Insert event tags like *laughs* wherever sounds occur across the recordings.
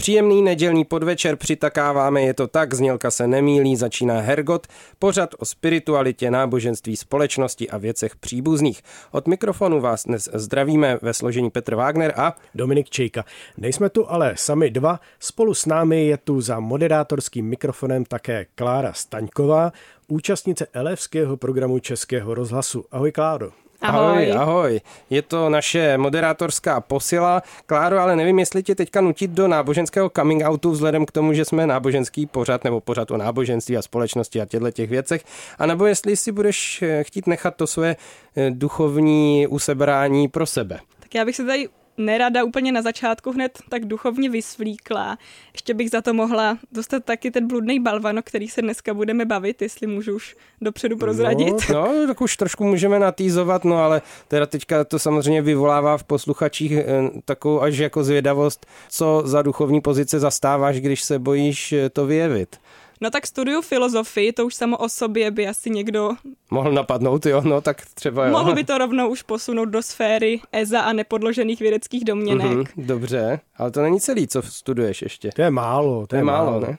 Příjemný nedělní podvečer přitakáváme, je to tak, znělka se nemýlí, začíná Hergot, pořad o spiritualitě, náboženství, společnosti a věcech příbuzných. Od mikrofonu vás dnes zdravíme ve složení Petr Wagner a Dominik Čejka. Nejsme tu ale sami dva, spolu s námi je tu za moderátorským mikrofonem také Klára Staňková, účastnice elevského programu Českého rozhlasu. Ahoj Kláro. Ahoj. ahoj, ahoj. Je to naše moderátorská posila. Kláro, ale nevím, jestli tě teďka nutit do náboženského coming outu vzhledem k tomu, že jsme náboženský pořad nebo pořad o náboženství a společnosti a těchto těch věcech, anebo jestli si budeš eh, chtít nechat to své eh, duchovní usebrání pro sebe. Tak já bych se tady nerada úplně na začátku hned tak duchovně vysvlíkla. Ještě bych za to mohla dostat taky ten bludný balvan, o který se dneska budeme bavit, jestli můžu už dopředu prozradit. No, no tak už trošku můžeme natýzovat, no ale teda teďka to samozřejmě vyvolává v posluchačích eh, takovou až jako zvědavost, co za duchovní pozice zastáváš, když se bojíš eh, to vyjevit. No tak studiu filozofii, to už samo o sobě by asi někdo... Mohl napadnout, jo, no tak třeba jo. Mohl by to rovnou už posunout do sféry EZA a nepodložených vědeckých domněnek. Mm-hmm, dobře, ale to není celý, co studuješ ještě. To je málo, to, to je, je málo, málo, ne?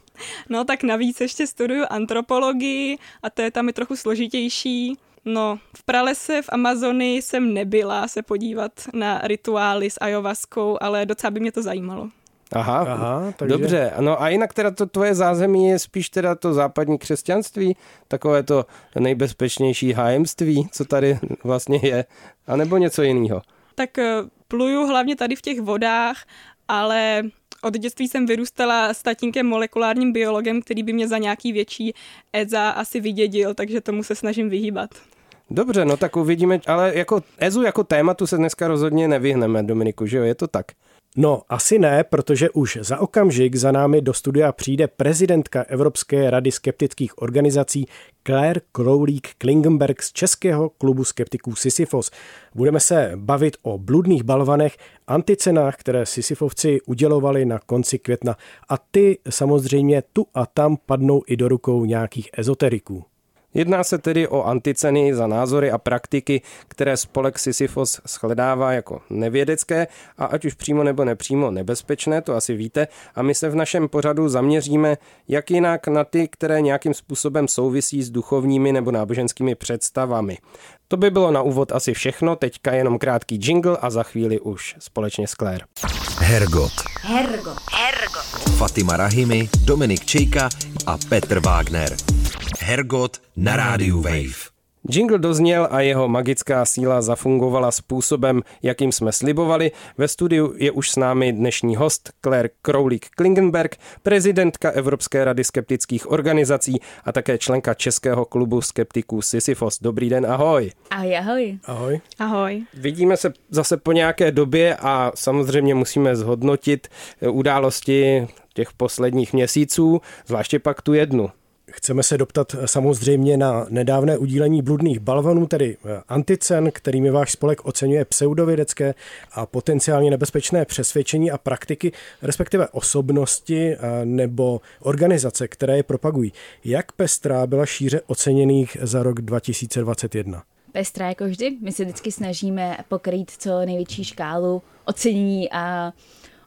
No tak navíc ještě studuju antropologii a to je tam i trochu složitější. No, v pralese v Amazonii jsem nebyla se podívat na rituály s ayahuaskou, ale docela by mě to zajímalo. Aha, Aha takže... dobře. No a jinak teda to tvoje zázemí je spíš teda to západní křesťanství, takové to nejbezpečnější hájemství, co tady vlastně je, anebo něco jiného? Tak eh, pluju hlavně tady v těch vodách, ale od dětství jsem vyrůstala s tatínkem molekulárním biologem, který by mě za nějaký větší EZA asi vydědil, takže tomu se snažím vyhýbat. Dobře, no tak uvidíme, ale jako EZU jako tématu se dneska rozhodně nevyhneme, Dominiku, že jo, je to tak? No, asi ne, protože už za okamžik za námi do studia přijde prezidentka Evropské rady skeptických organizací Claire Crowlík Klingenberg z Českého klubu skeptiků Sisyfos. Budeme se bavit o bludných balvanech, anticenách, které Sisyfovci udělovali na konci května a ty samozřejmě tu a tam padnou i do rukou nějakých ezoteriků. Jedná se tedy o anticeny za názory a praktiky, které spolek Sisyfos shledává jako nevědecké a ať už přímo nebo nepřímo nebezpečné, to asi víte, a my se v našem pořadu zaměříme jak jinak na ty, které nějakým způsobem souvisí s duchovními nebo náboženskými představami. To by bylo na úvod asi všechno, teďka jenom krátký jingle a za chvíli už společně s Claire. Hergot. Hergot. Hergot. Fatima Rahimi, Dominik Čejka a Petr Wagner. Hergot na rádiu Wave. Jingle dozněl a jeho magická síla zafungovala způsobem, jakým jsme slibovali. Ve studiu je už s námi dnešní host Claire Crowlík Klingenberg, prezidentka Evropské rady skeptických organizací a také členka Českého klubu skeptiků Sisyfos. Dobrý den, ahoj. Ahoj, ahoj. Ahoj. Ahoj. Vidíme se zase po nějaké době a samozřejmě musíme zhodnotit události těch posledních měsíců, zvláště pak tu jednu. Chceme se doptat samozřejmě na nedávné udílení bludných balvanů, tedy eh, anticen, kterými váš spolek oceňuje pseudovědecké a potenciálně nebezpečné přesvědčení a praktiky, respektive osobnosti eh, nebo organizace, které je propagují. Jak pestrá byla šíře oceněných za rok 2021? Pestrá jako vždy. My se vždycky snažíme pokrýt co největší škálu ocenění a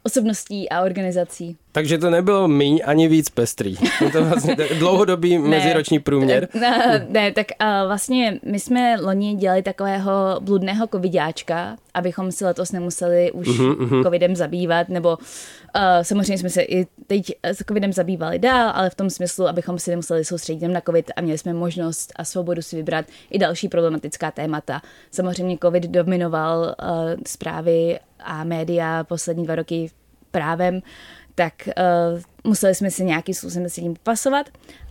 osobností a organizací. Takže to nebylo míň ani víc pestrý. Je to vlastně *laughs* dlouhodobý ne, meziroční průměr. *laughs* Ne, ne tak uh, vlastně my jsme loni dělali takového bludného covidáčka, abychom si letos nemuseli už uh-huh, uh-huh. covidem zabývat, nebo uh, samozřejmě jsme se i teď s covidem zabývali dál, ale v tom smyslu, abychom si nemuseli soustředit na covid a měli jsme možnost a svobodu si vybrat i další problematická témata. Samozřejmě covid dominoval uh, zprávy a média poslední dva roky právem, tak uh, museli jsme si nějakým způsobem s tím pasovat,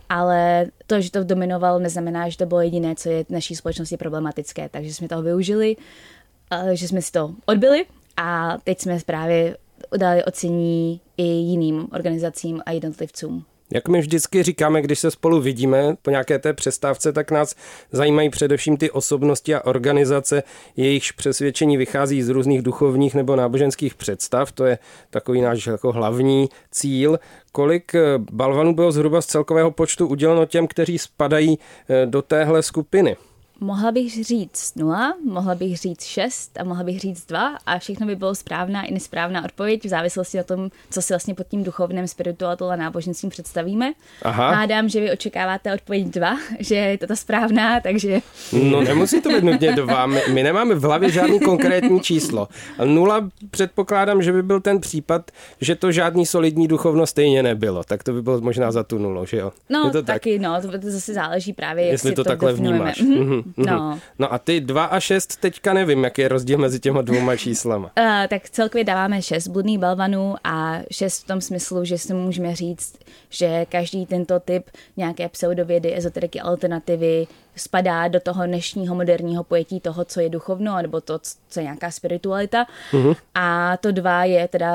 ale to, že to dominoval, neznamená, že to bylo jediné, co je naší společnosti problematické, takže jsme toho využili, uh, že jsme si to odbyli a teď jsme právě dali ocení i jiným organizacím a jednotlivcům. Jak my vždycky říkáme, když se spolu vidíme po nějaké té přestávce, tak nás zajímají především ty osobnosti a organizace, jejichž přesvědčení vychází z různých duchovních nebo náboženských představ. To je takový náš jako hlavní cíl. Kolik eh, balvanů bylo zhruba z celkového počtu uděleno těm, kteří spadají eh, do téhle skupiny? Mohla bych říct nula, mohla bych říct šest a mohla bych říct dva a všechno by bylo správná i nesprávná odpověď v závislosti na tom, co si vlastně pod tím duchovným spiritualitou a náboženstvím představíme. Aha. Hádám, že vy očekáváte odpověď dva, že je to ta správná, takže... No nemusí to být nutně dva, my, my nemáme v hlavě žádný konkrétní číslo. Nula předpokládám, že by byl ten případ, že to žádný solidní duchovno stejně nebylo, tak to by bylo možná za tu nulu, že jo? No to taky, tak? no, to, to zase záleží právě, Jestli jak to, to takhle vnímáš. Mm-hmm. Mhm. No. no a ty 2 a 6 teďka nevím, jaký je rozdíl mezi těma dvouma *laughs* číslama. Uh, tak celkově dáváme 6 bludných balvanů a 6 v tom smyslu, že si můžeme říct, že každý tento typ nějaké pseudovědy, ezoteriky, alternativy spadá do toho dnešního moderního pojetí toho, co je duchovno, nebo to, co je nějaká spiritualita. Uh-huh. A to dva je teda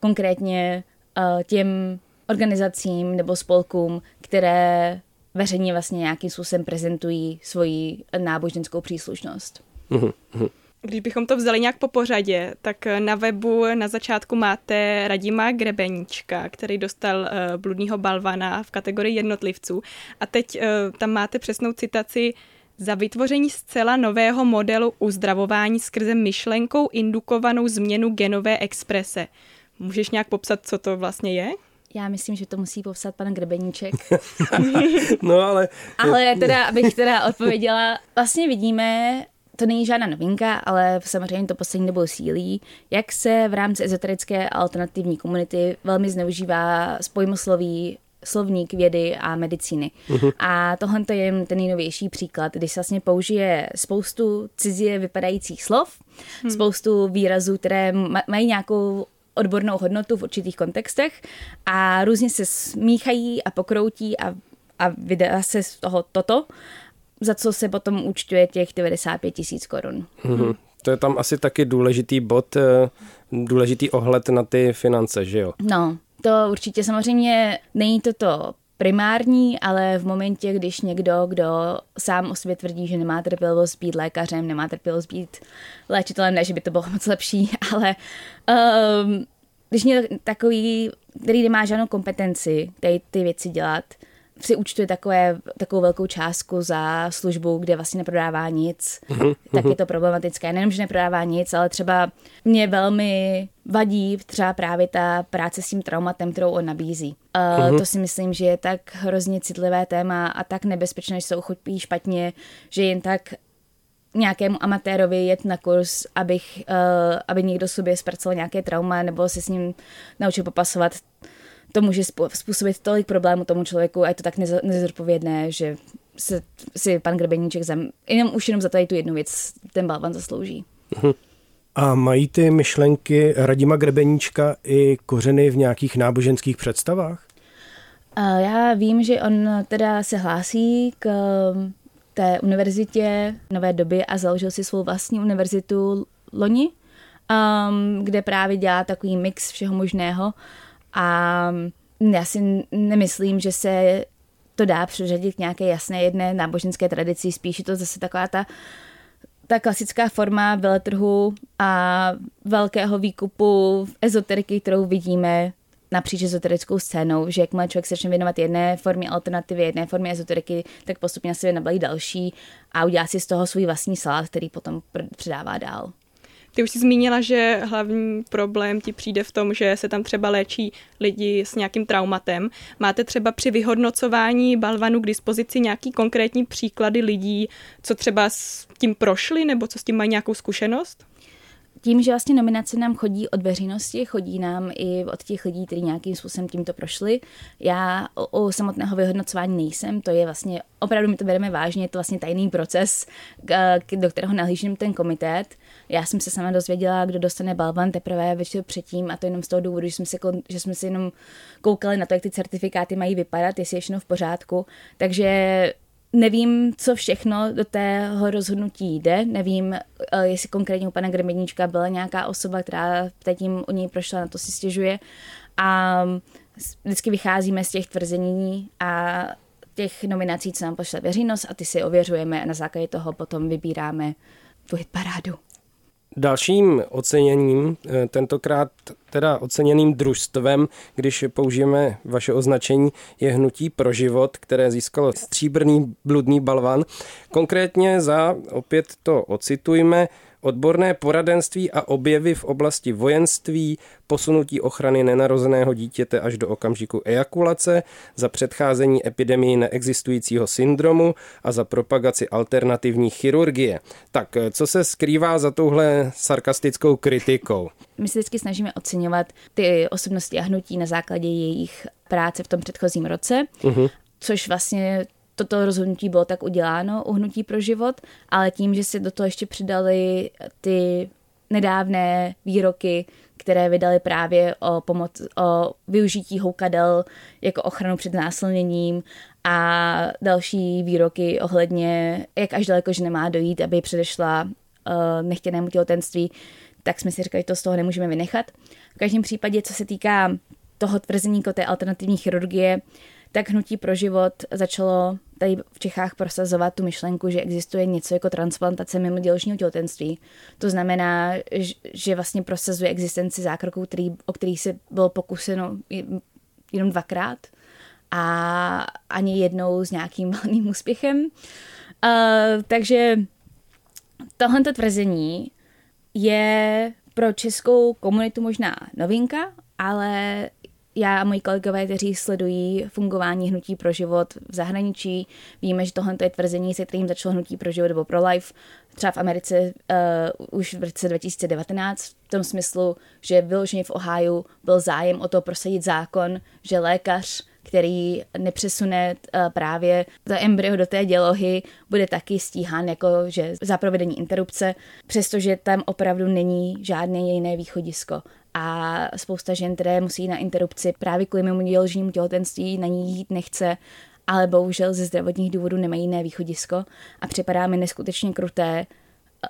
konkrétně uh, těm organizacím nebo spolkům, které veřejně vlastně nějakým způsobem prezentují svoji náboženskou příslušnost. Když bychom to vzali nějak po pořadě, tak na webu na začátku máte Radima Grebeníčka, který dostal uh, bludního balvana v kategorii jednotlivců. A teď uh, tam máte přesnou citaci za vytvoření zcela nového modelu uzdravování skrze myšlenkou indukovanou změnu genové exprese. Můžeš nějak popsat, co to vlastně je? Já myslím, že to musí popsat pan Grebeníček. *laughs* no ale... Ale teda, abych teda odpověděla, vlastně vidíme, to není žádná novinka, ale samozřejmě to poslední dobou sílí, jak se v rámci ezoterické alternativní komunity velmi zneužívá spojmosloví slovník vědy a medicíny. Uh-huh. A tohle je jen ten nejnovější příklad, když se vlastně použije spoustu cizie vypadajících slov, hmm. spoustu výrazů, které mají nějakou odbornou hodnotu v určitých kontextech a různě se smíchají a pokroutí a, a vydá se z toho toto, za co se potom účtuje těch 95 tisíc korun. Mm-hmm. To je tam asi taky důležitý bod, eh, důležitý ohled na ty finance, že jo? No, to určitě samozřejmě není to to primární, ale v momentě, když někdo, kdo sám o sobě tvrdí, že nemá trpělivost být lékařem, nemá trpělivost být léčitelem, ne, že by to bylo *laughs* moc lepší, ale um, když mě takový, který nemá žádnou kompetenci tady ty věci dělat, si účtuje takové, takovou velkou částku za službu, kde vlastně neprodává nic, uh-huh, tak je to problematické. Nejenom, že neprodává nic, ale třeba mě velmi vadí třeba právě ta práce s tím traumatem, kterou on nabízí. Uh, uh-huh. To si myslím, že je tak hrozně citlivé téma a tak nebezpečné, že se uchopí špatně, že jen tak nějakému amatérovi jet na kurz, abych, uh, aby někdo sobě zpracoval nějaké trauma nebo se s ním naučil popasovat, to může způsobit tolik problémů tomu člověku a je to tak nezodpovědné, že se, si pan Grebeníček zem, jenom už jenom za tady tu jednu věc ten balvan zaslouží. Mhm. A mají ty myšlenky Radima Grebeníčka i kořeny v nějakých náboženských představách? Já vím, že on teda se hlásí k um, té univerzitě nové doby a založil si svou vlastní univerzitu loni, um, kde právě dělá takový mix všeho možného. A já si nemyslím, že se to dá přeřadit k nějaké jasné jedné náboženské tradici, spíš je to zase taková ta ta klasická forma veletrhu a velkého výkupu ezoteriky, kterou vidíme napříč ezoterickou scénou, že jakmile člověk se začne věnovat jedné formě alternativy, jedné formě ezoteriky, tak postupně na sebe nabalí další a udělá si z toho svůj vlastní salát, který potom předává dál. Ty už jsi zmínila, že hlavní problém ti přijde v tom, že se tam třeba léčí lidi s nějakým traumatem. Máte třeba při vyhodnocování balvanu k dispozici nějaký konkrétní příklady lidí, co třeba s tím prošli nebo co s tím mají nějakou zkušenost? tím, že vlastně nominace nám chodí od veřejnosti, chodí nám i od těch lidí, kteří nějakým způsobem tímto prošli. Já o, o samotného vyhodnocování nejsem, to je vlastně, opravdu my to bereme vážně, je to vlastně tajný proces, do kterého nahlížím ten komitét. Já jsem se sama dozvěděla, kdo dostane balvan teprve večer předtím a to jenom z toho důvodu, že jsme, se, že jsme si jenom koukali na to, jak ty certifikáty mají vypadat, jestli je všechno v pořádku. Takže Nevím, co všechno do tého rozhodnutí jde, nevím, eh, jestli konkrétně u pana Gremeníčka byla nějaká osoba, která teď tím u něj prošla, na to si stěžuje. A vždycky vycházíme z těch tvrzení a těch nominací, co nám pošle veřejnost a ty si ověřujeme a na základě toho potom vybíráme tu parádu. Dalším oceněním, eh, tentokrát teda oceněným družstvem, když použijeme vaše označení, je Hnutí pro život, které získalo stříbrný bludný balvan. Konkrétně za, opět to ocitujme, odborné poradenství a objevy v oblasti vojenství, posunutí ochrany nenarozeného dítěte až do okamžiku ejakulace, za předcházení epidemii neexistujícího syndromu a za propagaci alternativní chirurgie. Tak co se skrývá za touhle sarkastickou kritikou? My se vždycky snažíme oceňovat ty osobnosti a hnutí na základě jejich práce v tom předchozím roce, uh-huh. což vlastně toto rozhodnutí bylo tak uděláno u Hnutí pro život, ale tím, že se do toho ještě přidali ty nedávné výroky, které vydali právě o, pomoc, o využití houkadel jako ochranu před násilněním a další výroky ohledně, jak až daleko že nemá dojít, aby předešla uh, nechtěnému těhotenství, tak jsme si říkali, že to z toho nemůžeme vynechat. V každém případě, co se týká toho tvrzení té alternativní chirurgie, tak Hnutí pro život začalo tady v Čechách prosazovat tu myšlenku, že existuje něco jako transplantace mimo děložního těhotenství. To znamená, že vlastně prosazuje existenci zákroků, který, o kterých se bylo pokuseno jenom dvakrát a ani jednou s nějakým malým úspěchem. Uh, takže tohle tvrzení je pro českou komunitu možná novinka, ale já a moji kolegové, kteří sledují fungování Hnutí pro život v zahraničí, víme, že tohle je tvrzení, se kterým začalo Hnutí pro život nebo pro life, třeba v Americe uh, už v roce 2019, v tom smyslu, že vyloženě v Ohio byl zájem o to prosadit zákon, že lékař který nepřesune uh, právě to embryo do té dělohy, bude taky stíhán jako, že za provedení interrupce, přestože tam opravdu není žádné jiné východisko a spousta žen, které musí na interrupci právě kvůli mému děložnímu těhotenství na ní jít nechce, ale bohužel ze zdravotních důvodů nemají jiné východisko a připadá mi neskutečně kruté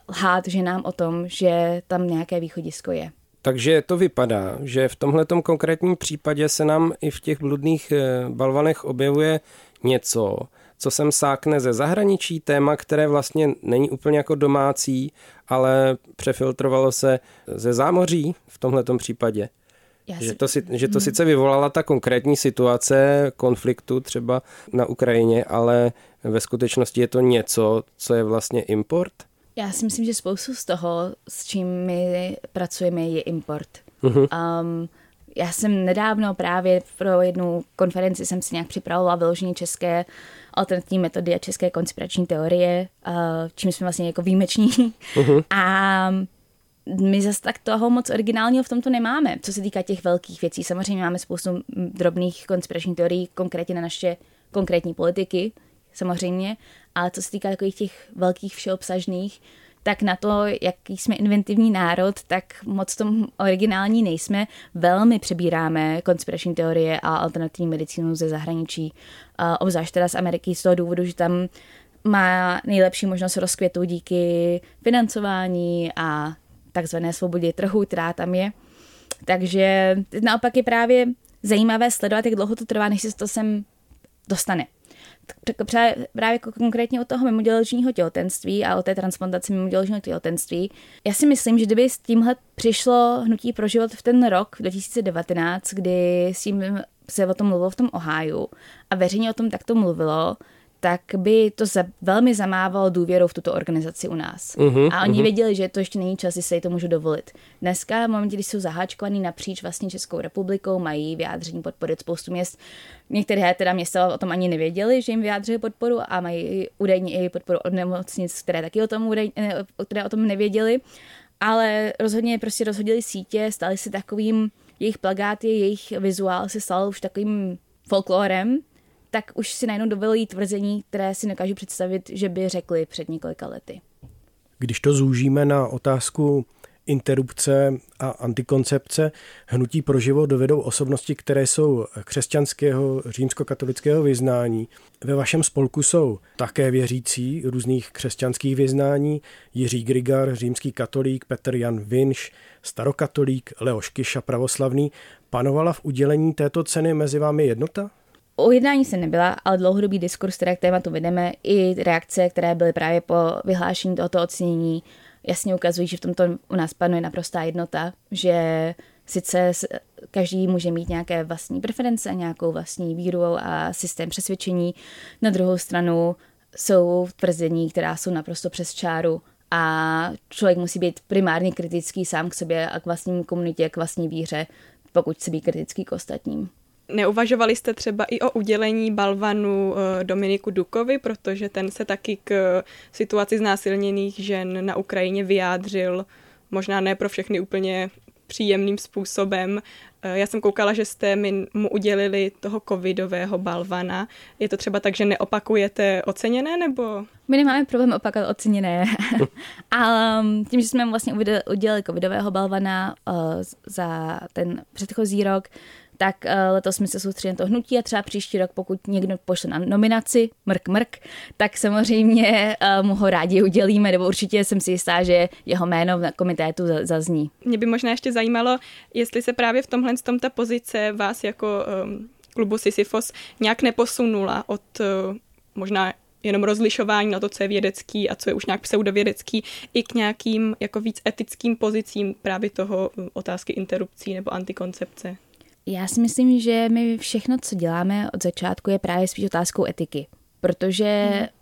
lhát ženám o tom, že tam nějaké východisko je. Takže to vypadá, že v tomhle konkrétním případě se nám i v těch bludných eh, balvanech objevuje něco, co sem sákne ze zahraničí, téma, které vlastně není úplně jako domácí, ale přefiltrovalo se ze zámoří v tomhle případě. Že to, si, že to hmm. sice vyvolala ta konkrétní situace konfliktu třeba na Ukrajině, ale ve skutečnosti je to něco, co je vlastně import? Já si myslím, že spoustu z toho, s čím my pracujeme, je import. Uh-huh. Um, já jsem nedávno právě pro jednu konferenci jsem si nějak připravovala vyložení české alternativní metody a české konspirační teorie, čím jsme vlastně jako výjimeční. Uh-huh. *laughs* A my zase tak toho moc originálního v tomto nemáme, co se týká těch velkých věcí. Samozřejmě máme spoustu drobných konspiračních teorií, konkrétně na naše konkrétní politiky, samozřejmě, ale co se týká takových těch velkých všeobsažných, tak na to, jaký jsme inventivní národ, tak moc tom originální nejsme. Velmi přebíráme konspirační teorie a alternativní medicínu ze zahraničí, obzvlášť teda z Ameriky z toho důvodu, že tam má nejlepší možnost rozkvětu díky financování a takzvané svobodě trhu, která tam je. Takže naopak je právě zajímavé sledovat, jak dlouho to trvá, než se to sem dostane právě konkrétně o toho mimoděložního těhotenství a o té transplantaci mimoděložního těhotenství. Já si myslím, že kdyby s tímhle přišlo hnutí pro život v ten rok 2019, kdy s tím se o tom mluvilo v tom Ohio a veřejně o tom takto mluvilo, tak by to za, velmi zamávalo důvěru v tuto organizaci u nás. Uh-huh, a oni uh-huh. věděli, že to ještě není čas, že se to můžu dovolit. Dneska, v momentě, kdy jsou zaháčkovaný napříč vlastně Českou republikou, mají vyjádření podpory od spoustu měst. Některé teda města o tom ani nevěděli, že jim vyjádřili podporu a mají údajně i podporu od nemocnic, které taky o tom, údaj, které o tom nevěděli. Ale rozhodně prostě rozhodili sítě, stali se takovým, jejich plagáty, jejich vizuál se stal už takovým folklorem, tak už si najednou dovolují tvrzení, které si nekážu představit, že by řekli před několika lety. Když to zúžíme na otázku interrupce a antikoncepce hnutí pro život dovedou osobnosti, které jsou křesťanského římskokatolického vyznání. Ve vašem spolku jsou také věřící různých křesťanských vyznání, Jiří Grigar, římský katolík, Petr Jan Vinš, starokatolík, Leoš Kiša, pravoslavný. Panovala v udělení této ceny mezi vámi jednota? O jednání se nebyla, ale dlouhodobý diskurs, které k tématu vedeme, i reakce, které byly právě po vyhlášení tohoto ocenění, jasně ukazují, že v tomto u nás panuje naprostá jednota, že sice každý může mít nějaké vlastní preference, nějakou vlastní víru a systém přesvědčení, na druhou stranu jsou tvrzení, která jsou naprosto přes čáru a člověk musí být primárně kritický sám k sobě a k vlastní komunitě, k vlastní víře, pokud chce být kritický k ostatním. Neuvažovali jste třeba i o udělení balvanu eh, Dominiku Dukovi, protože ten se taky k situaci znásilněných žen na Ukrajině vyjádřil, možná ne pro všechny úplně příjemným způsobem. Eh, já jsem koukala, že jste mi mu udělili toho covidového balvana. Je to třeba tak, že neopakujete oceněné, nebo? My nemáme problém opakovat oceněné. *laughs* Ale um, tím, že jsme mu vlastně udělali covidového balvana uh, za ten předchozí rok, tak uh, letos jsme se soustředili na to hnutí a třeba příští rok, pokud někdo pošle na nominaci, mrk mrk, tak samozřejmě uh, mu ho rádi udělíme, nebo určitě jsem si jistá, že jeho jméno na komitétu zazní. Mě by možná ještě zajímalo, jestli se právě v tomhle tom ta pozice vás jako um, klubu Sisyfos nějak neposunula od uh, možná jenom rozlišování na to, co je vědecký a co je už nějak pseudovědecký, i k nějakým jako víc etickým pozicím právě toho otázky interrupcí nebo antikoncepce. Já si myslím, že my všechno, co děláme od začátku, je právě spíš otázkou etiky. Protože hmm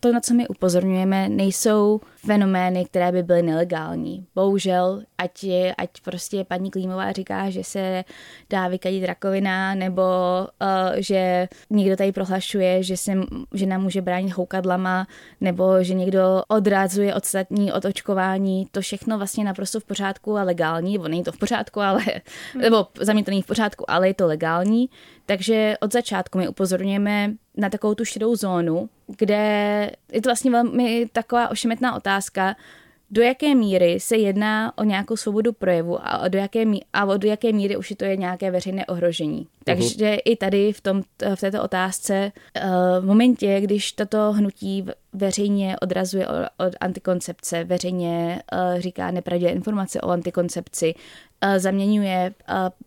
to, na co my upozorňujeme, nejsou fenomény, které by byly nelegální. Bohužel, ať, je, ať prostě paní Klímová říká, že se dá vykadit rakovina, nebo uh, že někdo tady prohlašuje, že se žena může bránit houkadlama, nebo že někdo odrázuje ostatní od očkování, to všechno vlastně naprosto v pořádku a legální, nebo není to v pořádku, ale, hmm. nebo za mě to není v pořádku, ale je to legální. Takže od začátku my upozorňujeme na takovou tu šedou zónu, kde je to vlastně velmi taková ošemetná otázka, do jaké míry se jedná o nějakou svobodu projevu a do jaké, míry, a do jaké míry už je to je nějaké veřejné ohrožení. Uh-huh. Takže i tady v, tom, v této otázce, eh, v momentě, když tato hnutí veřejně odrazuje od antikoncepce, veřejně eh, říká nepravdivé informace o antikoncepci, eh, zaměňuje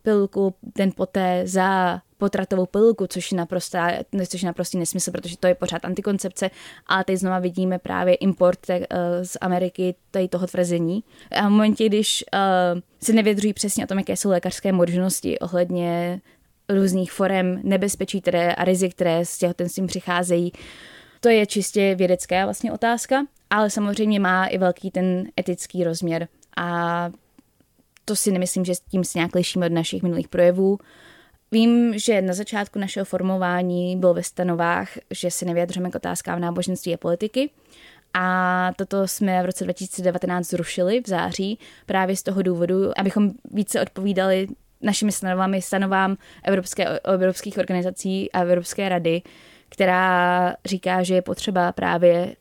pilku den poté za potratovou pilku, což je, naprostá, což je naprostý nesmysl, protože to je pořád antikoncepce, ale teď znova vidíme právě import uh, z Ameriky tady toho tvrzení. A v momentě, když uh, se nevědřují přesně o tom, jaké jsou lékařské možnosti ohledně různých forem nebezpečí které, a rizik, které s těhotenstvím přicházejí, to je čistě vědecká vlastně otázka, ale samozřejmě má i velký ten etický rozměr a to si nemyslím, že s tím se nějak lišíme od našich minulých projevů. Vím, že na začátku našeho formování bylo ve stanovách, že si nevyjadřujeme k otázkám náboženství a politiky. A toto jsme v roce 2019 zrušili v září právě z toho důvodu, abychom více odpovídali našimi stanovami stanovám Evropské, evropských organizací a Evropské rady, která říká, že je potřeba právě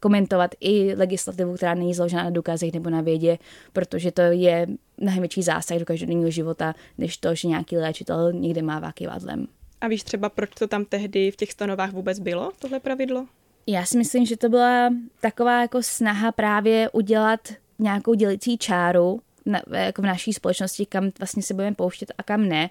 komentovat i legislativu, která není založena na důkazech nebo na vědě, protože to je mnohem větší zásah do každodenního života, než to, že nějaký léčitel někde má vákivadlem. A víš třeba, proč to tam tehdy v těch stanovách vůbec bylo, tohle pravidlo? Já si myslím, že to byla taková jako snaha právě udělat nějakou dělicí čáru na, jako v naší společnosti, kam vlastně se budeme pouštět a kam ne.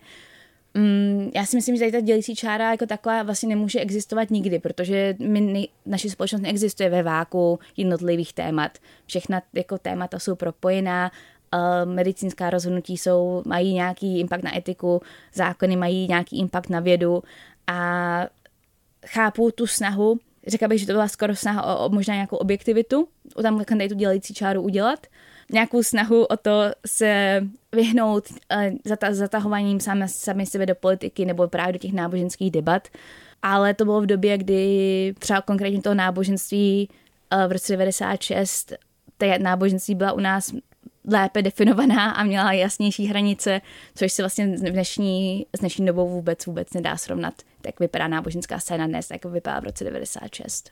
Mm, já si myslím, že tady ta dělící čára jako taková vlastně nemůže existovat nikdy, protože my naše společnost neexistuje ve váku jednotlivých témat. Všechna jako témata jsou propojená, uh, medicínská rozhodnutí jsou, mají nějaký impact na etiku, zákony mají nějaký impact na vědu a chápu tu snahu, řekla bych, že to byla skoro snaha o, o možná nějakou objektivitu, tam tady tu dělající čáru udělat, nějakou snahu o to se vyhnout uh, zatahováním sami, sami sebe do politiky nebo právě do těch náboženských debat. Ale to bylo v době, kdy třeba konkrétně toho náboženství uh, v roce 96, té náboženství byla u nás lépe definovaná a měla jasnější hranice, což se vlastně v dnešní, s dnešní dobou vůbec vůbec nedá srovnat. Tak vypadá náboženská scéna dnes, jak vypadá v roce 96.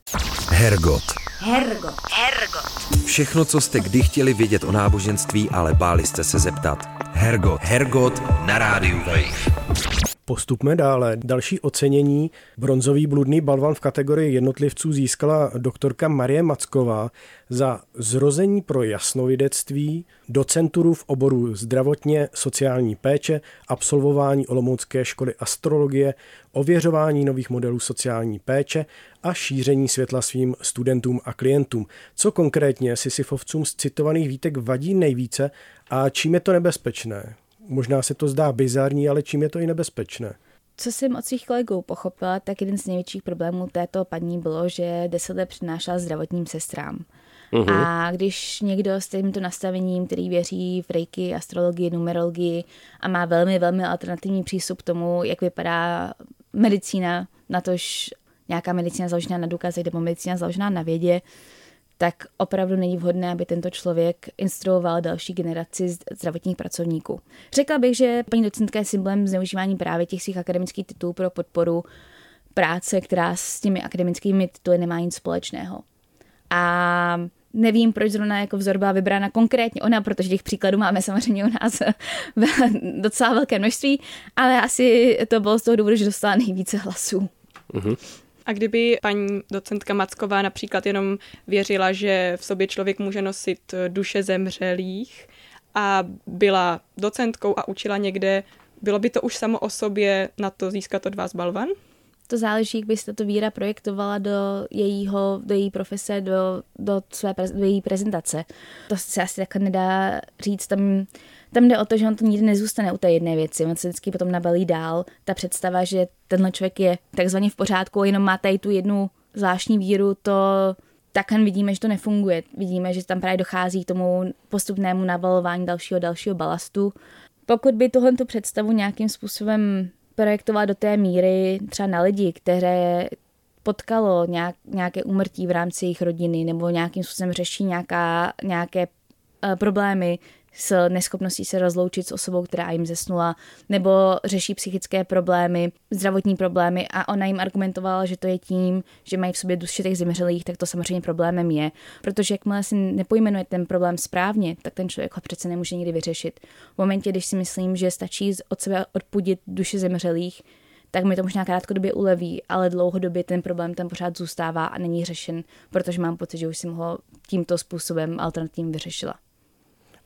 Hergot. Hergot. Hergot. Všechno, co jste kdy chtěli vědět o náboženství, ale báli jste se zeptat. Hergot. Hergot na rádiu Wave. Postupme dále. Další ocenění bronzový bludný balvan v kategorii jednotlivců získala doktorka Marie Macková za zrození pro jasnovidectví, docenturu v oboru zdravotně sociální péče, absolvování Olomoucké školy astrologie, ověřování nových modelů sociální péče a šíření světla svým studentům a klientům. Co konkrétně Sisyfovcům z citovaných výtek vadí nejvíce a čím je to nebezpečné? Možná se to zdá bizarní, ale čím je to i nebezpečné? Co jsem od svých kolegů pochopila, tak jeden z největších problémů této paní bylo, že deset let přinášela zdravotním sestrám. Uhum. A když někdo s tímto nastavením, který věří v reiki, astrologii, numerologii a má velmi, velmi alternativní přístup k tomu, jak vypadá medicína, na tož nějaká medicína založená na důkazech nebo medicína založená na vědě, tak opravdu není vhodné, aby tento člověk instruoval další generaci zdravotních pracovníků. Řekla bych, že paní docentka je symbolem zneužívání právě těch svých akademických titulů pro podporu práce, která s těmi akademickými tituly nemá nic společného. A nevím, proč zrovna jako vzor byla vybrána konkrétně ona, protože těch příkladů máme samozřejmě u nás *laughs* docela velké množství, ale asi to bylo z toho důvodu, že dostala nejvíce hlasů. Mm-hmm. A kdyby paní docentka Macková například jenom věřila, že v sobě člověk může nosit duše zemřelých a byla docentkou a učila někde, bylo by to už samo o sobě na to získat od vás balvan? To záleží, jak by se víra projektovala do, jejího, do její profese, do, do, své, do její prezentace. To se asi takhle nedá říct. Tam tam jde o to, že on to nikdy nezůstane u té jedné věci, on se vždycky potom nabalí dál. Ta představa, že tenhle člověk je takzvaně v pořádku, jenom má tady tu jednu zvláštní víru, to takhle vidíme, že to nefunguje. Vidíme, že tam právě dochází k tomu postupnému nabalování dalšího dalšího balastu. Pokud by tohle představu nějakým způsobem projektovala do té míry třeba na lidi, které potkalo nějak, nějaké úmrtí v rámci jejich rodiny nebo nějakým způsobem řeší nějaká, nějaké problémy s neschopností se rozloučit s osobou, která jim zesnula, nebo řeší psychické problémy, zdravotní problémy a ona jim argumentovala, že to je tím, že mají v sobě duši těch zemřelých, tak to samozřejmě problémem je. Protože jakmile si nepojmenuje ten problém správně, tak ten člověk ho přece nemůže nikdy vyřešit. V momentě, když si myslím, že stačí od sebe odpudit duši zemřelých, tak mi to možná krátkodobě uleví, ale dlouhodobě ten problém tam pořád zůstává a není řešen, protože mám pocit, že už jsem ho tímto způsobem alternativně vyřešila.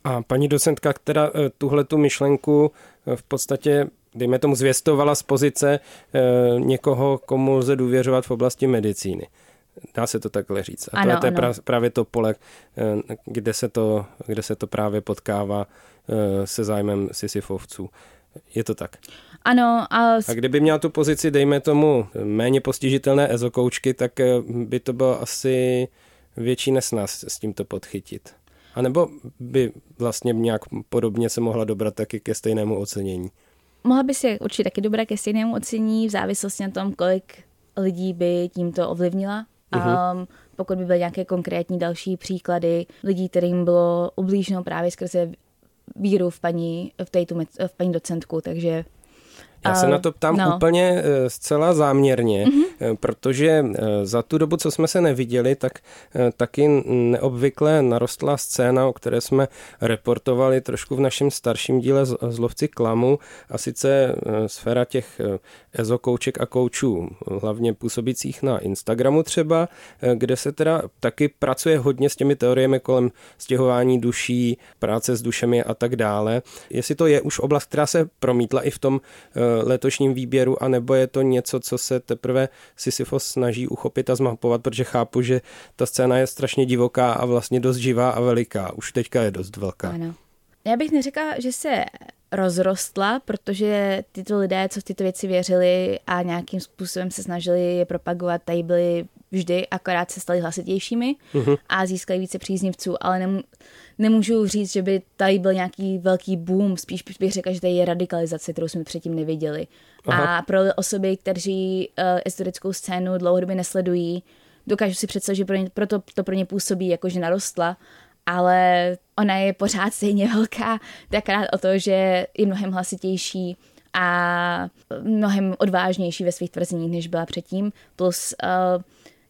A paní docentka, která eh, tuhle tu myšlenku eh, v podstatě dejme tomu, zvěstovala z pozice eh, někoho, komu lze důvěřovat v oblasti medicíny. Dá se to takhle říct. A ano, to je ano. právě to pole, kde se to, kde se to právě potkává se zájmem sisyfovců. Je to tak? Ano. A... a kdyby měla tu pozici, dejme tomu, méně postižitelné ezokoučky, tak by to bylo asi větší nesnaz s tímto podchytit. A nebo by vlastně nějak podobně se mohla dobrat taky ke stejnému ocenění? Mohla by se určitě taky dobrat ke stejnému ocenění v závislosti na tom, kolik lidí by tímto ovlivnila. Um, pokud by byly nějaké konkrétní další příklady lidí, kterým bylo ublíženo právě skrze víru v paní, v, tejtu, v paní docentku, takže já se na to ptám no. úplně eh, zcela záměrně, mm-hmm. protože eh, za tu dobu, co jsme se neviděli, tak taky neobvykle narostla scéna, o které jsme reportovali trošku v našem starším díle Zlovci klamu, a sice sféra těch ezokouček a koučů, hlavně působících na Instagramu třeba, kde se teda taky pracuje hodně s těmi teoriemi kolem stěhování duší, práce s dušemi a tak dále. Jestli to je už oblast, která se promítla i v tom letošním výběru, anebo je to něco, co se teprve Sisyfos snaží uchopit a zmapovat, protože chápu, že ta scéna je strašně divoká a vlastně dost živá a veliká. Už teďka je dost velká. Ano. Já bych neřekla, že se rozrostla, protože tyto lidé, co v tyto věci věřili a nějakým způsobem se snažili je propagovat, tady byli vždy, akorát se stali hlasitějšími uh-huh. a získali více příznivců, ale nem, nemůžu říct, že by tady byl nějaký velký boom, spíš bych řekla, že tady je radikalizace, kterou jsme předtím neviděli. Aha. A pro osoby, kteří uh, historickou scénu dlouhodobě nesledují, dokážu si představit, že pro ně, proto to pro ně působí, jako že narostla, ale ona je pořád stejně velká, takrát o to, že je mnohem hlasitější a mnohem odvážnější ve svých tvrzeních, než byla předtím. Plus uh,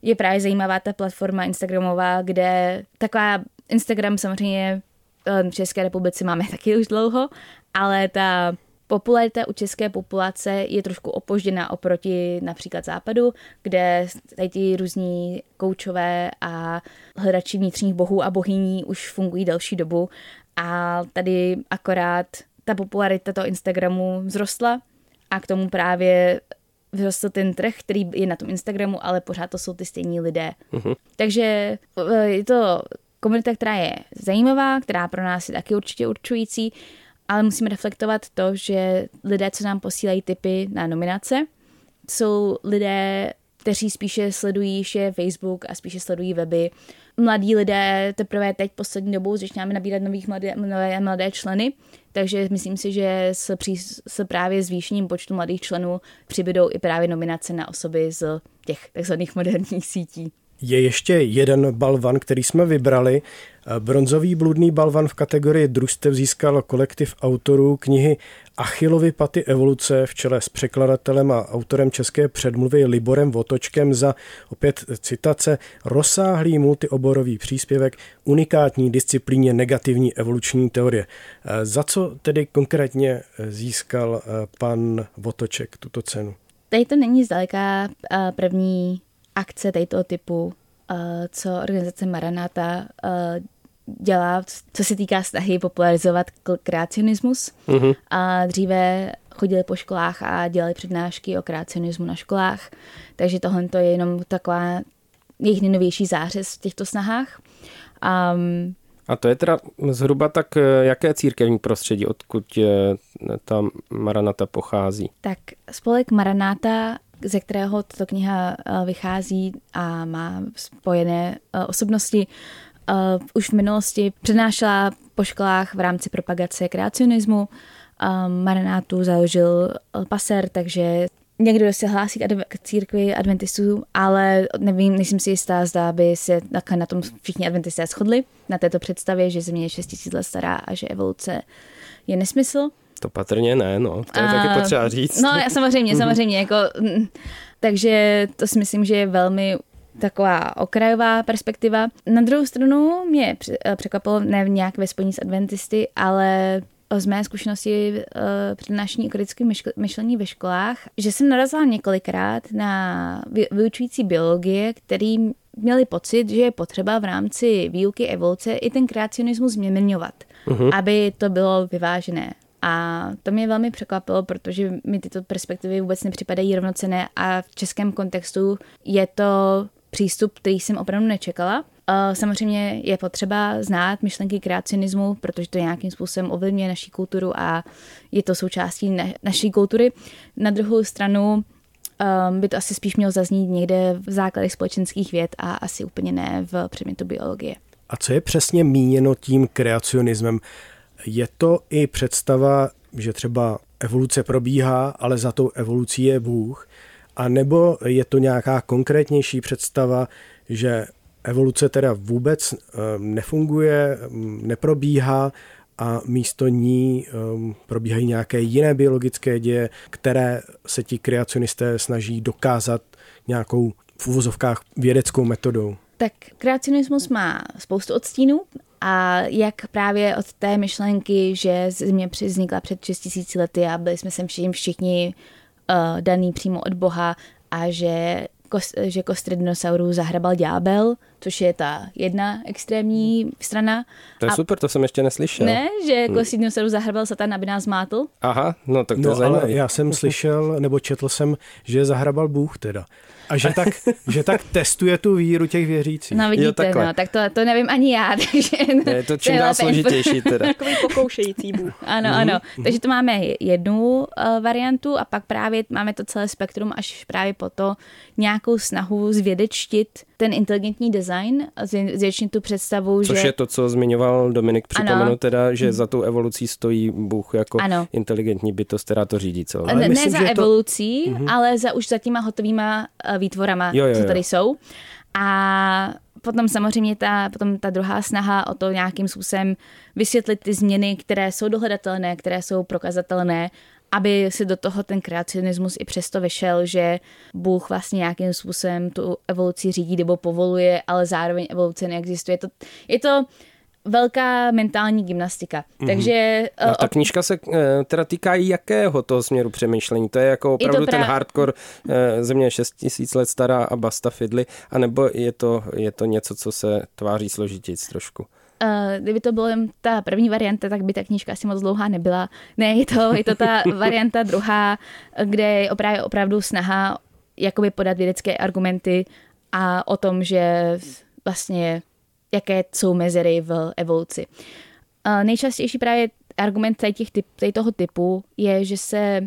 je právě zajímavá ta platforma Instagramová, kde taková Instagram samozřejmě eh, v České republice máme *laughs* taky už dlouho, ale ta popularita u české populace je trošku opožděná oproti například západu, kde tady ty různí koučové a hledači vnitřních bohů a bohyní už fungují delší dobu. A tady akorát ta popularita toho Instagramu vzrostla a k tomu právě vzrostl ten trh, který je na tom Instagramu, ale pořád to jsou ty stejní lidé. Uh-huh. Takže eh, je to komunita, která je zajímavá, která pro nás je taky určitě určující, ale musíme reflektovat to, že lidé, co nám posílají typy na nominace, jsou lidé, kteří spíše sledují ještě Facebook a spíše sledují weby. Mladí lidé teprve teď poslední dobou začínáme nabírat nových mladé, mladé, mladé členy, takže myslím si, že s, pří, s právě zvýšením počtu mladých členů přibydou i právě nominace na osoby z těch takzvaných moderních sítí. Je ještě jeden balvan, který jsme vybrali. Bronzový bludný balvan v kategorii družstev získal kolektiv autorů knihy Achillovy paty evoluce v čele s překladatelem a autorem české předmluvy Liborem Votočkem za opět citace rozsáhlý multioborový příspěvek unikátní disciplíně negativní evoluční teorie. Za co tedy konkrétně získal pan Votoček tuto cenu? Tady to není zdaleka první akce této typu, co organizace Maranata dělá, co se týká snahy popularizovat kreacionismus. Mm-hmm. A dříve chodili po školách a dělali přednášky o kreacionismu na školách, takže tohle je jenom taková jejich nejnovější zářez v těchto snahách. Um, a to je teda zhruba tak, eh, jaké církevní prostředí, odkud eh, ta Maranata pochází? Tak spolek Maranata ze kterého tato kniha eh, vychází a má spojené eh, osobnosti, eh, už v minulosti přednášela po školách v rámci propagace kreacionismu. Marinátu založil Paser, takže někdo se hlásí k církvi adventistů, ale nevím, nejsem si jistá, zda by se na tom všichni adventisté shodli, na této představě, že země je 6000 let stará a že evoluce je nesmysl. To patrně ne, no. To je a, taky potřeba říct. No, samozřejmě, *laughs* samozřejmě. Jako, mm, takže to si myslím, že je velmi taková okrajová perspektiva. Na druhou stranu mě překvapilo, ne nějak ve spojení s adventisty, ale z mé zkušenosti uh, přednášení o myšlení ve školách, že jsem narazila několikrát na vyučující biologie, který měli pocit, že je potřeba v rámci výuky evoluce i ten kreacionismus změňovat, uh-huh. aby to bylo vyvážené. A to mě velmi překvapilo, protože mi tyto perspektivy vůbec nepřipadají rovnocené a v českém kontextu je to přístup, který jsem opravdu nečekala. Samozřejmě je potřeba znát myšlenky kreacionismu, protože to nějakým způsobem ovlivňuje naší kulturu a je to součástí na, naší kultury. Na druhou stranu um, by to asi spíš mělo zaznít někde v základech společenských věd a asi úplně ne v předmětu biologie. A co je přesně míněno tím kreacionismem? Je to i představa, že třeba evoluce probíhá, ale za tou evolucí je Bůh, a nebo je to nějaká konkrétnější představa, že evoluce teda vůbec ehm, nefunguje, ehm, neprobíhá a místo ní um, probíhají nějaké jiné biologické děje, které se ti kreacionisté snaží dokázat nějakou v uvozovkách vědeckou metodou. Tak kreacionismus má spoustu odstínů a jak právě od té myšlenky, že země vznikla před 6000 lety a byli jsme sem všichni, všichni uh, daný přímo od Boha a že, kost, že kostry dinosaurů zahrabal ďábel, což je ta jedna extrémní strana. To je a super, to jsem ještě neslyšel. Ne, že kostry dinosaurů zahrabal satan, aby nás mátl? Aha, no tak to no, ale já jsem slyšel, nebo četl jsem, že zahrabal Bůh teda. A že tak, *laughs* že tak testuje tu víru těch věřících. No vidíte, jo, no, tak to, to nevím ani já. *laughs* Takže ne, je to čím dál složitější *laughs* teda. Takový pokoušející Bůh. Ano, mm. ano. Takže to máme jednu uh, variantu a pak právě máme to celé spektrum až právě po to nějakou snahu zvědečtit ten inteligentní design a zvětšit tu představu, Což že... je to, co zmiňoval Dominik, připomenu ano. teda, že za tou evolucí stojí Bůh jako ano. inteligentní bytost, která to řídí celé. Ne, myslím, ne za evolucí, to... Mhm. ale za už za těma hotovýma eh, výtvorama, jo, jo, jo. co tady jsou. A potom samozřejmě ta, potom ta druhá snaha o to nějakým způsobem vysvětlit ty změny, které jsou dohledatelné, které jsou prokazatelné, aby si do toho ten kreacionismus i přesto vyšel, že Bůh vlastně nějakým způsobem tu evoluci řídí nebo povoluje, ale zároveň evoluce neexistuje. To, je to velká mentální gymnastika. Mm-hmm. Takže... A ta knížka se eh, teda týká jakého toho směru přemýšlení? To je jako opravdu je ten hardcore eh, země 6000 let stará a basta fidly, anebo je to, je to něco, co se tváří složitějc trošku? Uh, kdyby to byla ta první varianta, tak by ta knížka asi moc dlouhá nebyla. Ne, je to, je to ta *laughs* varianta druhá, kde je opravdu, opravdu snaha jakoby podat vědecké argumenty a o tom, že vlastně jaké jsou mezery v evoluci. Uh, nejčastější právě argument tady, těch typ, tady toho typu je, že se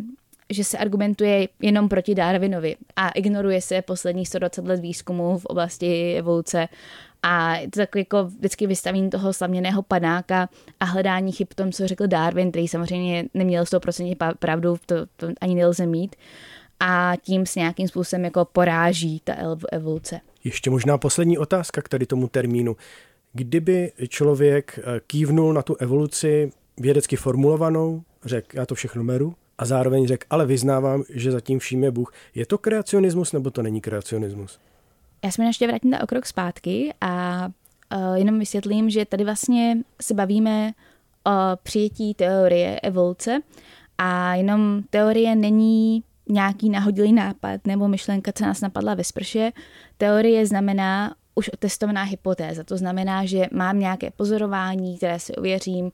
že se argumentuje jenom proti Darwinovi a ignoruje se posledních 120 let výzkumu v oblasti evoluce a je to takový jako vždycky vystavení toho slaměného panáka a hledání chyb v tom, co řekl Darwin, který samozřejmě neměl 100% pravdu, to, to ani nelze mít. A tím s nějakým způsobem jako poráží ta evoluce. Ještě možná poslední otázka k tady tomu termínu. Kdyby člověk eh, kývnul na tu evoluci vědecky formulovanou, řekl, já to všechno meru, a zároveň řekl, ale vyznávám, že zatím vším je Bůh. Je to kreacionismus nebo to není kreacionismus? Já se ještě vrátím na okrok zpátky a uh, jenom vysvětlím, že tady vlastně se bavíme o přijetí teorie evoluce a jenom teorie není nějaký nahodilý nápad nebo myšlenka, co nás napadla ve sprše. Teorie znamená už testovaná hypotéza. To znamená, že mám nějaké pozorování, které si ověřím,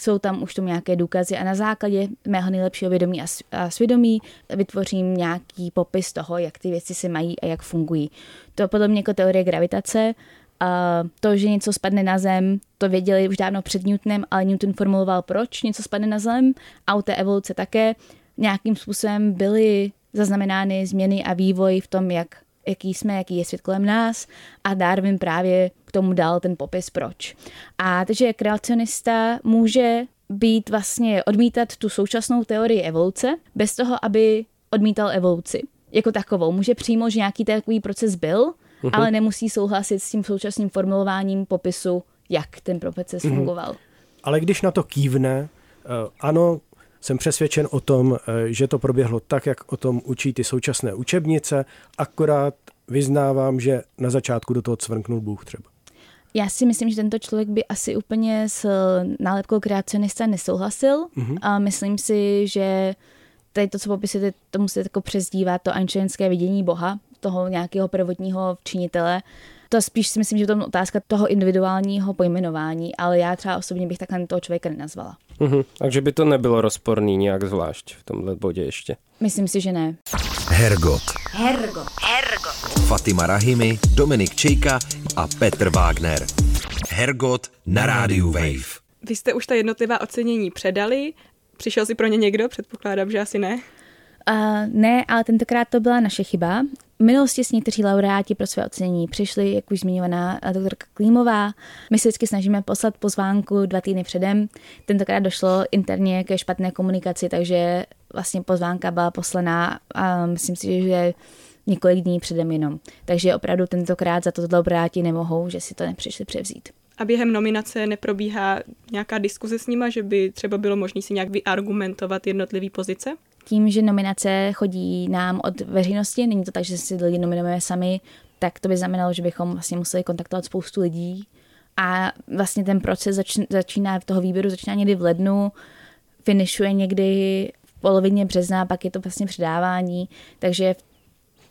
jsou tam už tomu nějaké důkazy a na základě mého nejlepšího vědomí a svědomí vytvořím nějaký popis toho, jak ty věci se mají a jak fungují. To je podle mě jako teorie gravitace. A to, že něco spadne na zem, to věděli už dávno před Newtonem, ale Newton formuloval, proč něco spadne na zem a u té evoluce také. Nějakým způsobem byly zaznamenány změny a vývoj v tom, jak jaký jsme, jaký je svět kolem nás a Darwin právě k tomu dal ten popis proč. A takže kreacionista může být vlastně odmítat tu současnou teorii evoluce bez toho, aby odmítal evoluci jako takovou. Může přijmout, že nějaký takový proces byl, uh-huh. ale nemusí souhlasit s tím současným formulováním popisu, jak ten proces uh-huh. fungoval. Ale když na to kývne, uh, ano, jsem přesvědčen o tom, eh, že to proběhlo tak, jak o tom učí ty současné učebnice, akorát vyznávám, že na začátku do toho cvrknul Bůh třeba. Já si myslím, že tento člověk by asi úplně s nálepkou kreacionista nesouhlasil mm-hmm. a myslím si, že tady to, co popisujete, to musíte jako přezdívat to einsteinské vidění Boha, toho nějakého prvotního činitele, to spíš si myslím, že to je otázka toho individuálního pojmenování, ale já třeba osobně bych takhle toho člověka nenazvala. Mhm, takže by to nebylo rozporný nějak zvlášť v tomhle bodě ještě. Myslím si, že ne. Hergot. Hergot. Hergot. Fatima Rahimi, Dominik Čejka a Petr Wagner. Hergot na rádiu Wave. Vy jste už ta jednotlivá ocenění předali. Přišel si pro ně někdo? Předpokládám, že asi ne. Uh, ne, ale tentokrát to byla naše chyba. Minulosti s někteří laureáti pro své ocenění přišli, jak už zmiňovaná doktorka Klímová. My se vždycky snažíme poslat pozvánku dva týdny předem. Tentokrát došlo interně ke špatné komunikaci, takže vlastně pozvánka byla poslaná a myslím si, že několik dní předem jenom. Takže opravdu tentokrát za to laureáti nemohou, že si to nepřišli převzít. A během nominace neprobíhá nějaká diskuze s nima, že by třeba bylo možné si nějak vyargumentovat jednotlivé pozice? Tím, že nominace chodí nám od veřejnosti, není to tak, že si lidi nominujeme sami, tak to by znamenalo, že bychom vlastně museli kontaktovat spoustu lidí. A vlastně ten proces zač- začíná v toho výběru, začíná někdy v lednu, finišuje někdy v polovině března, pak je to vlastně předávání, takže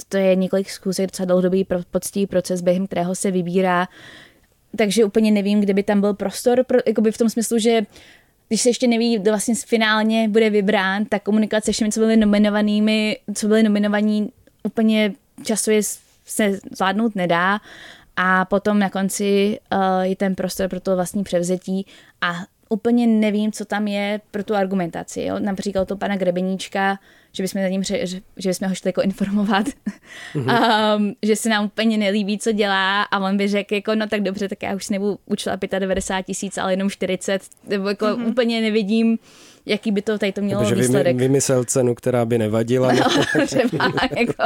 to je několik zkusek, docela dlouhodobý poctivý proces, během kterého se vybírá. Takže úplně nevím, kde by tam byl prostor, pro, jakoby v tom smyslu, že když se ještě neví, kdo vlastně finálně bude vybrán, tak komunikace všemi, co byly nominovanými, co byly nominovaní, úplně časově se zvládnout nedá. A potom na konci uh, je ten prostor pro to vlastní převzetí a úplně nevím, co tam je pro tu argumentaci. Jo? Například to pana Grebeníčka, že bychom, za ním, že, že bychom ho šli jako informovat, *laughs* mm-hmm. um, že se nám úplně nelíbí, co dělá a on by řekl, jako, no tak dobře, tak já už si nebudu učila 95 tisíc, ale jenom 40, nebo jako mm-hmm. úplně nevidím, jaký by to tady to mělo Nebo, výsledek. Že vymyslel cenu, která by nevadila. *laughs* No, třeba, jako.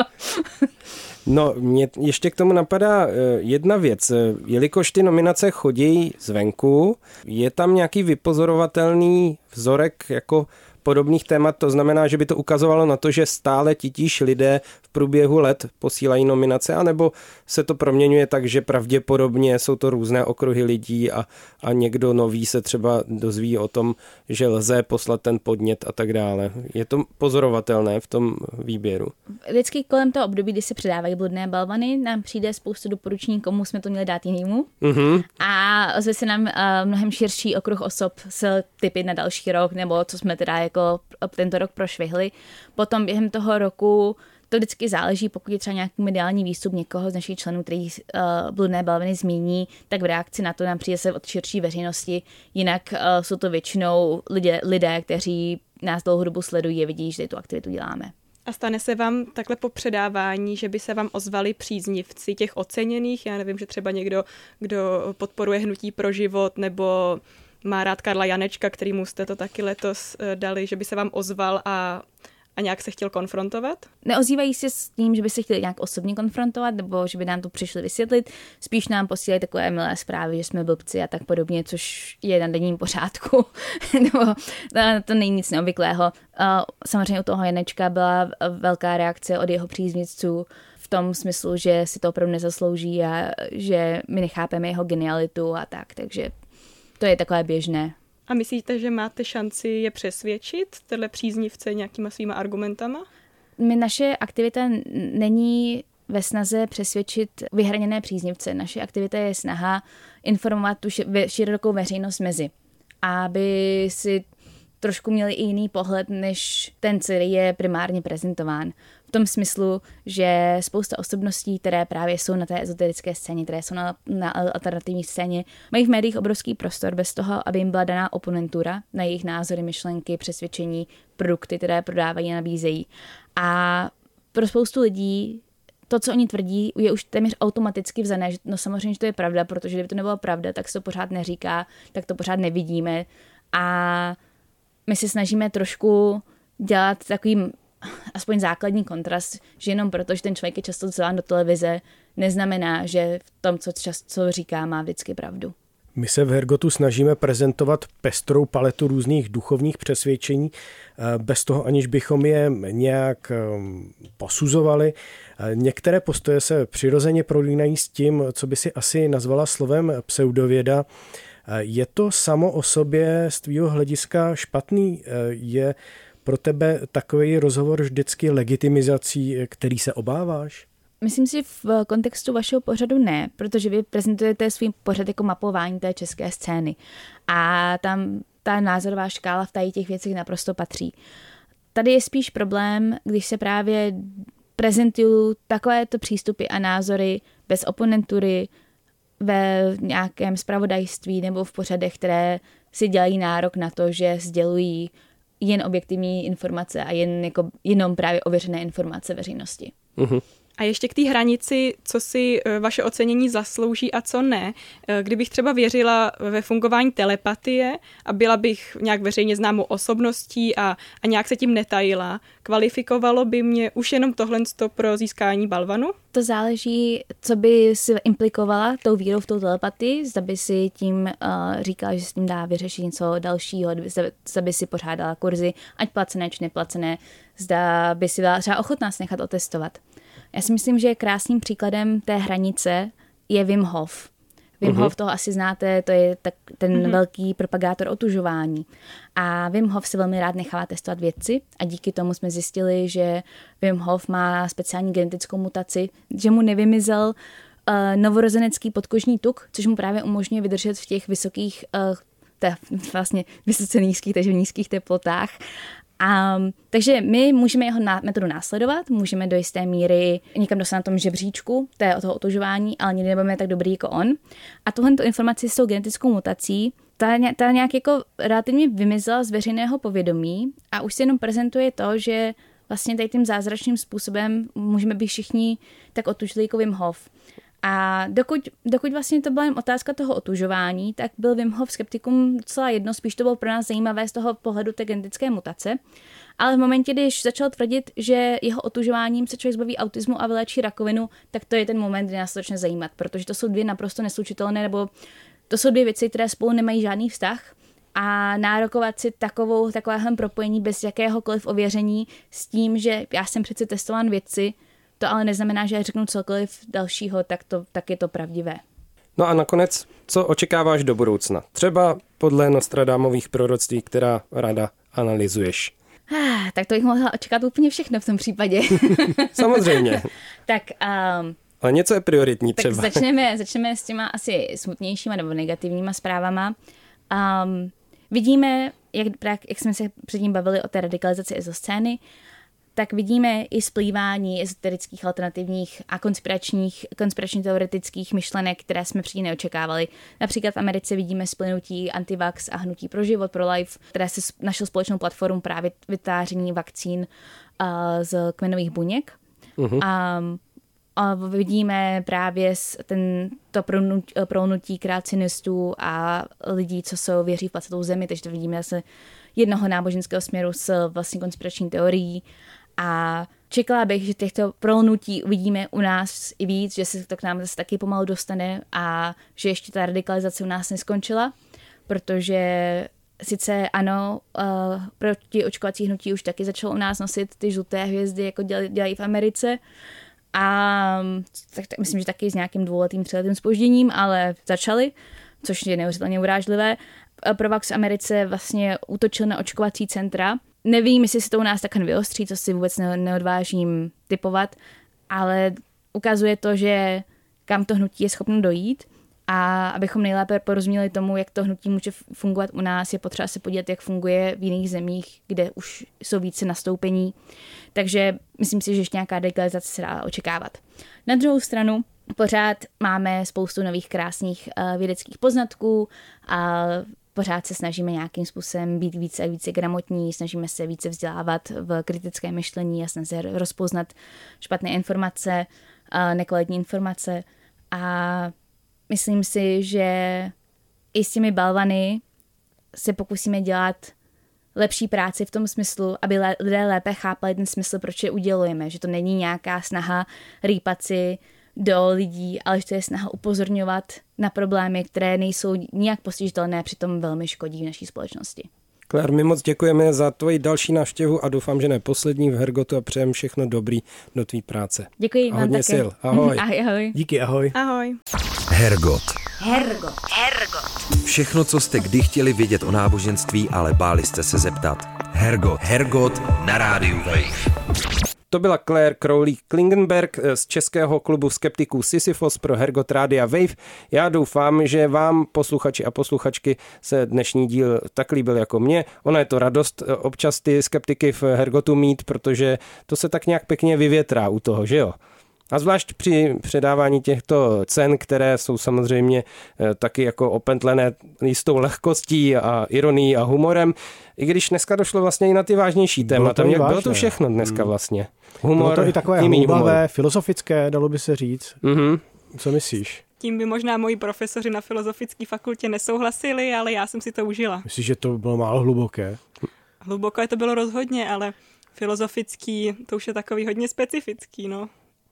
No, mě ještě k tomu napadá eh, jedna věc. Jelikož ty nominace chodí zvenku, je tam nějaký vypozorovatelný vzorek jako podobných témat, to znamená, že by to ukazovalo na to, že stále titíž lidé průběhu let posílají nominace, anebo se to proměňuje tak, že pravděpodobně jsou to různé okruhy lidí a, a někdo nový se třeba dozví o tom, že lze poslat ten podnět a tak dále. Je to pozorovatelné v tom výběru? Vždycky kolem toho období, kdy se předávají bludné balvany, nám přijde spoustu doporučení, komu jsme to měli dát jinému. Mm-hmm. A ozve se nám uh, mnohem širší okruh osob s typy na další rok, nebo co jsme teda jako tento rok prošvihli. Potom během toho roku to vždycky záleží, pokud je třeba nějaký mediální výstup někoho z našich členů, který uh, bludné balviny zmíní, tak v reakci na to nám přijde se od širší veřejnosti. Jinak uh, jsou to většinou lidé, lidé, kteří nás dlouhou dobu sledují a vidí, že tu aktivitu děláme. A stane se vám takhle po předávání, že by se vám ozvali příznivci těch oceněných? Já nevím, že třeba někdo, kdo podporuje hnutí pro život nebo má rád Karla Janečka, kterýmu jste to taky letos eh, dali, že by se vám ozval a a nějak se chtěl konfrontovat? Neozývají se s tím, že by se chtěli nějak osobně konfrontovat, nebo že by nám to přišli vysvětlit. Spíš nám posílají takové milé zprávy, že jsme blbci a tak podobně, což je na denním pořádku. *laughs* nebo to není nic neobvyklého. Samozřejmě u toho Janečka byla velká reakce od jeho příznivců v tom smyslu, že si to opravdu nezaslouží a že my nechápeme jeho genialitu a tak, takže to je takové běžné. A myslíte, že máte šanci je přesvědčit, tyhle příznivce nějakýma svýma argumentama? My naše aktivita není ve snaze přesvědčit vyhraněné příznivce. Naše aktivita je snaha informovat tu širokou veřejnost mezi, aby si trošku měli i jiný pohled, než ten, který je primárně prezentován tom smyslu, že spousta osobností, které právě jsou na té ezoterické scéně, které jsou na, na alternativní scéně, mají v médiích obrovský prostor bez toho, aby jim byla daná oponentura na jejich názory, myšlenky, přesvědčení, produkty, které prodávají a nabízejí. A pro spoustu lidí to, co oni tvrdí, je už téměř automaticky vzané, že no samozřejmě, že to je pravda, protože kdyby to nebyla pravda, tak se to pořád neříká, tak to pořád nevidíme. A my se snažíme trošku dělat takovým aspoň základní kontrast, že jenom proto, že ten člověk je často zván do televize, neznamená, že v tom, co často říká, má vždycky pravdu. My se v Hergotu snažíme prezentovat pestrou paletu různých duchovních přesvědčení, eh, bez toho aniž bychom je nějak ehm, posuzovali. Eh, některé postoje se přirozeně prolínají s tím, co by si asi nazvala slovem pseudověda. Eh, je to samo o sobě z tvýho hlediska špatný? Je pro tebe takový rozhovor vždycky legitimizací, který se obáváš? Myslím si v kontextu vašeho pořadu ne, protože vy prezentujete svůj pořad jako mapování té české scény a tam ta názorová škála v tady těch věcech naprosto patří. Tady je spíš problém, když se právě prezentují takovéto přístupy a názory bez oponentury ve nějakém spravodajství nebo v pořadech, které si dělají nárok na to, že sdělují jen objektivní informace a jen jako jenom právě ověřené informace veřejnosti. Uh-huh. A ještě k té hranici, co si e, vaše ocenění zaslouží a co ne. E, kdybych třeba věřila ve fungování telepatie a byla bych nějak veřejně známou osobností a, a nějak se tím netajila, kvalifikovalo by mě už jenom tohle pro získání balvanu? To záleží, co by si implikovala tou vírou v tou telepatii, zda by si tím uh, říkala, že s tím dá vyřešit něco dalšího, zda, zda by si pořádala kurzy, ať placené či neplacené, zda by si byla třeba ochotná se nechat otestovat. Já si myslím, že krásným příkladem té hranice je Wim Hof. Wim uh-huh. Hof toho asi znáte, to je tak, ten uh-huh. velký propagátor otužování. A Wim Hof se velmi rád nechává testovat vědci a díky tomu jsme zjistili, že Wim Hof má speciální genetickou mutaci, že mu nevymizel uh, novorozenecký podkožní tuk, což mu právě umožňuje vydržet v těch vysokých uh, te, vlastně vysoce nízkých, takže nízkých teplotách a, takže my můžeme jeho ná, metodu následovat, můžeme do jisté míry někam dostat na tom žebříčku té, toho otužování, ale nikdy nebudeme tak dobrý jako on. A tuhle informaci s tou genetickou mutací, ta, ta nějak jako relativně vymizela z veřejného povědomí a už se jenom prezentuje to, že vlastně tady tím zázračným způsobem můžeme být všichni tak otužili Wim Hof. A dokud, dokud vlastně to byla jen otázka toho otužování, tak byl Wim Hof skeptikum docela jedno, spíš to bylo pro nás zajímavé z toho pohledu té genetické mutace. Ale v momentě, když začal tvrdit, že jeho otužováním se člověk zbaví autismu a vyléčí rakovinu, tak to je ten moment, kdy nás začne zajímat, protože to jsou dvě naprosto neslučitelné, nebo to jsou dvě věci, které spolu nemají žádný vztah a nárokovat si takovou, takovéhle propojení bez jakéhokoliv ověření s tím, že já jsem přece testovan věci, to ale neznamená, že řeknu cokoliv dalšího, tak, to, tak je to pravdivé. No a nakonec, co očekáváš do budoucna? Třeba podle Nostradamových proroctví, která rada analyzuješ. Ah, tak to bych mohla očekat úplně všechno v tom případě. *laughs* Samozřejmě. *laughs* tak um, ale něco je prioritní třeba. Tak začneme, začneme s těma asi smutnějšíma nebo negativníma zprávama. Um, vidíme, jak, jak jsme se předtím bavili o té radikalizaci ezoscény, tak vidíme i splývání ezoterických, alternativních a konspiračních, konspiračně teoretických myšlenek, které jsme předtím neočekávali. Například v Americe vidíme splynutí antivax a hnutí pro život, pro life, které se našlo společnou platformu právě vytváření vakcín uh, z kmenových buněk. Uh-huh. Um, a vidíme právě ten, to prolnutí kreacionistů a lidí, co jsou věří v placetou zemi, takže to vidíme zase jednoho náboženského směru s vlastní konspirační teorií a čekala bych, že těchto prolnutí uvidíme u nás i víc, že se to k nám zase taky pomalu dostane a že ještě ta radikalizace u nás neskončila, protože sice ano, uh, proti očkovací hnutí už taky začalo u nás nosit ty žluté hvězdy, jako dělají, dělají v Americe, a tak, tak myslím, že taky s nějakým dvouletým, třiletým spožděním, ale začali, což je neuvěřitelně urážlivé. Provax v Americe vlastně útočil na očkovací centra. Nevím, jestli se to u nás takhle vyostří, co si vůbec neodvážím typovat, ale ukazuje to, že kam to hnutí je schopno dojít a abychom nejlépe porozuměli tomu, jak to hnutí může fungovat u nás, je potřeba se podívat, jak funguje v jiných zemích, kde už jsou více nastoupení. Takže myslím si, že ještě nějaká legalizace se dá očekávat. Na druhou stranu, pořád máme spoustu nových krásných uh, vědeckých poznatků a pořád se snažíme nějakým způsobem být více a více gramotní, snažíme se více vzdělávat v kritické myšlení a snažíme se rozpoznat špatné informace, nekvalitní informace. A myslím si, že i s těmi balvany se pokusíme dělat lepší práci v tom smyslu, aby lidé lépe chápali ten smysl, proč je udělujeme, že to není nějaká snaha rýpat si do lidí, ale že to je snaha upozorňovat na problémy, které nejsou nijak postižitelné, přitom velmi škodí v naší společnosti. Claire, my moc děkujeme za tvoji další návštěvu a doufám, že ne poslední v Hergotu a přejem všechno dobrý do tvý práce. Děkuji a hodně sil. Ahoj. ahoj. *laughs* ahoj. Díky, ahoj. Ahoj. Hergot. Hergot. Hergot. Všechno, co jste kdy chtěli vědět o náboženství, ale báli jste se zeptat. Hergot. Hergot na rádiu Wave. To byla Claire Crowley Klingenberg z českého klubu skeptiků Sisyphos pro Hergot Rádia Wave. Já doufám, že vám, posluchači a posluchačky, se dnešní díl tak líbil jako mě. Ona je to radost občas ty skeptiky v Hergotu mít, protože to se tak nějak pěkně vyvětrá u toho, že jo? A zvlášť při předávání těchto cen, které jsou samozřejmě eh, taky jako opentlené jistou lehkostí a ironií a humorem, i když dneska došlo vlastně i na ty vážnější témata. Bylo to, bylo to všechno dneska hmm. vlastně. Humor, bylo to i takové hlubavé, filozofické, dalo by se říct. Mm-hmm. Co myslíš? Tím by možná moji profesoři na filozofické fakultě nesouhlasili, ale já jsem si to užila. Myslíš, že to bylo málo hluboké? Hluboké to bylo rozhodně, ale filozofický, to už je takový hodně specifický, no.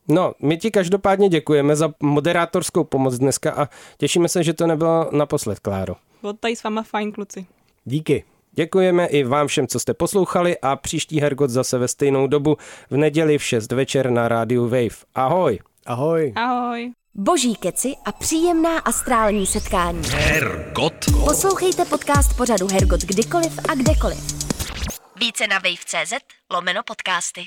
No, my ti každopádně děkujeme za moderátorskou pomoc dneska a těšíme se, že to nebylo naposled, Kláro. Bylo tady s váma fajn, kluci. Díky. Děkujeme i vám všem, co jste poslouchali a příští Hergot zase ve stejnou dobu v neděli v 6 večer na rádiu Wave. Ahoj. Ahoj. Ahoj. Boží keci a příjemná astrální setkání. Hergot. Poslouchejte podcast pořadu Hergot kdykoliv a kdekoliv. Více na wave.cz lomeno podcasty.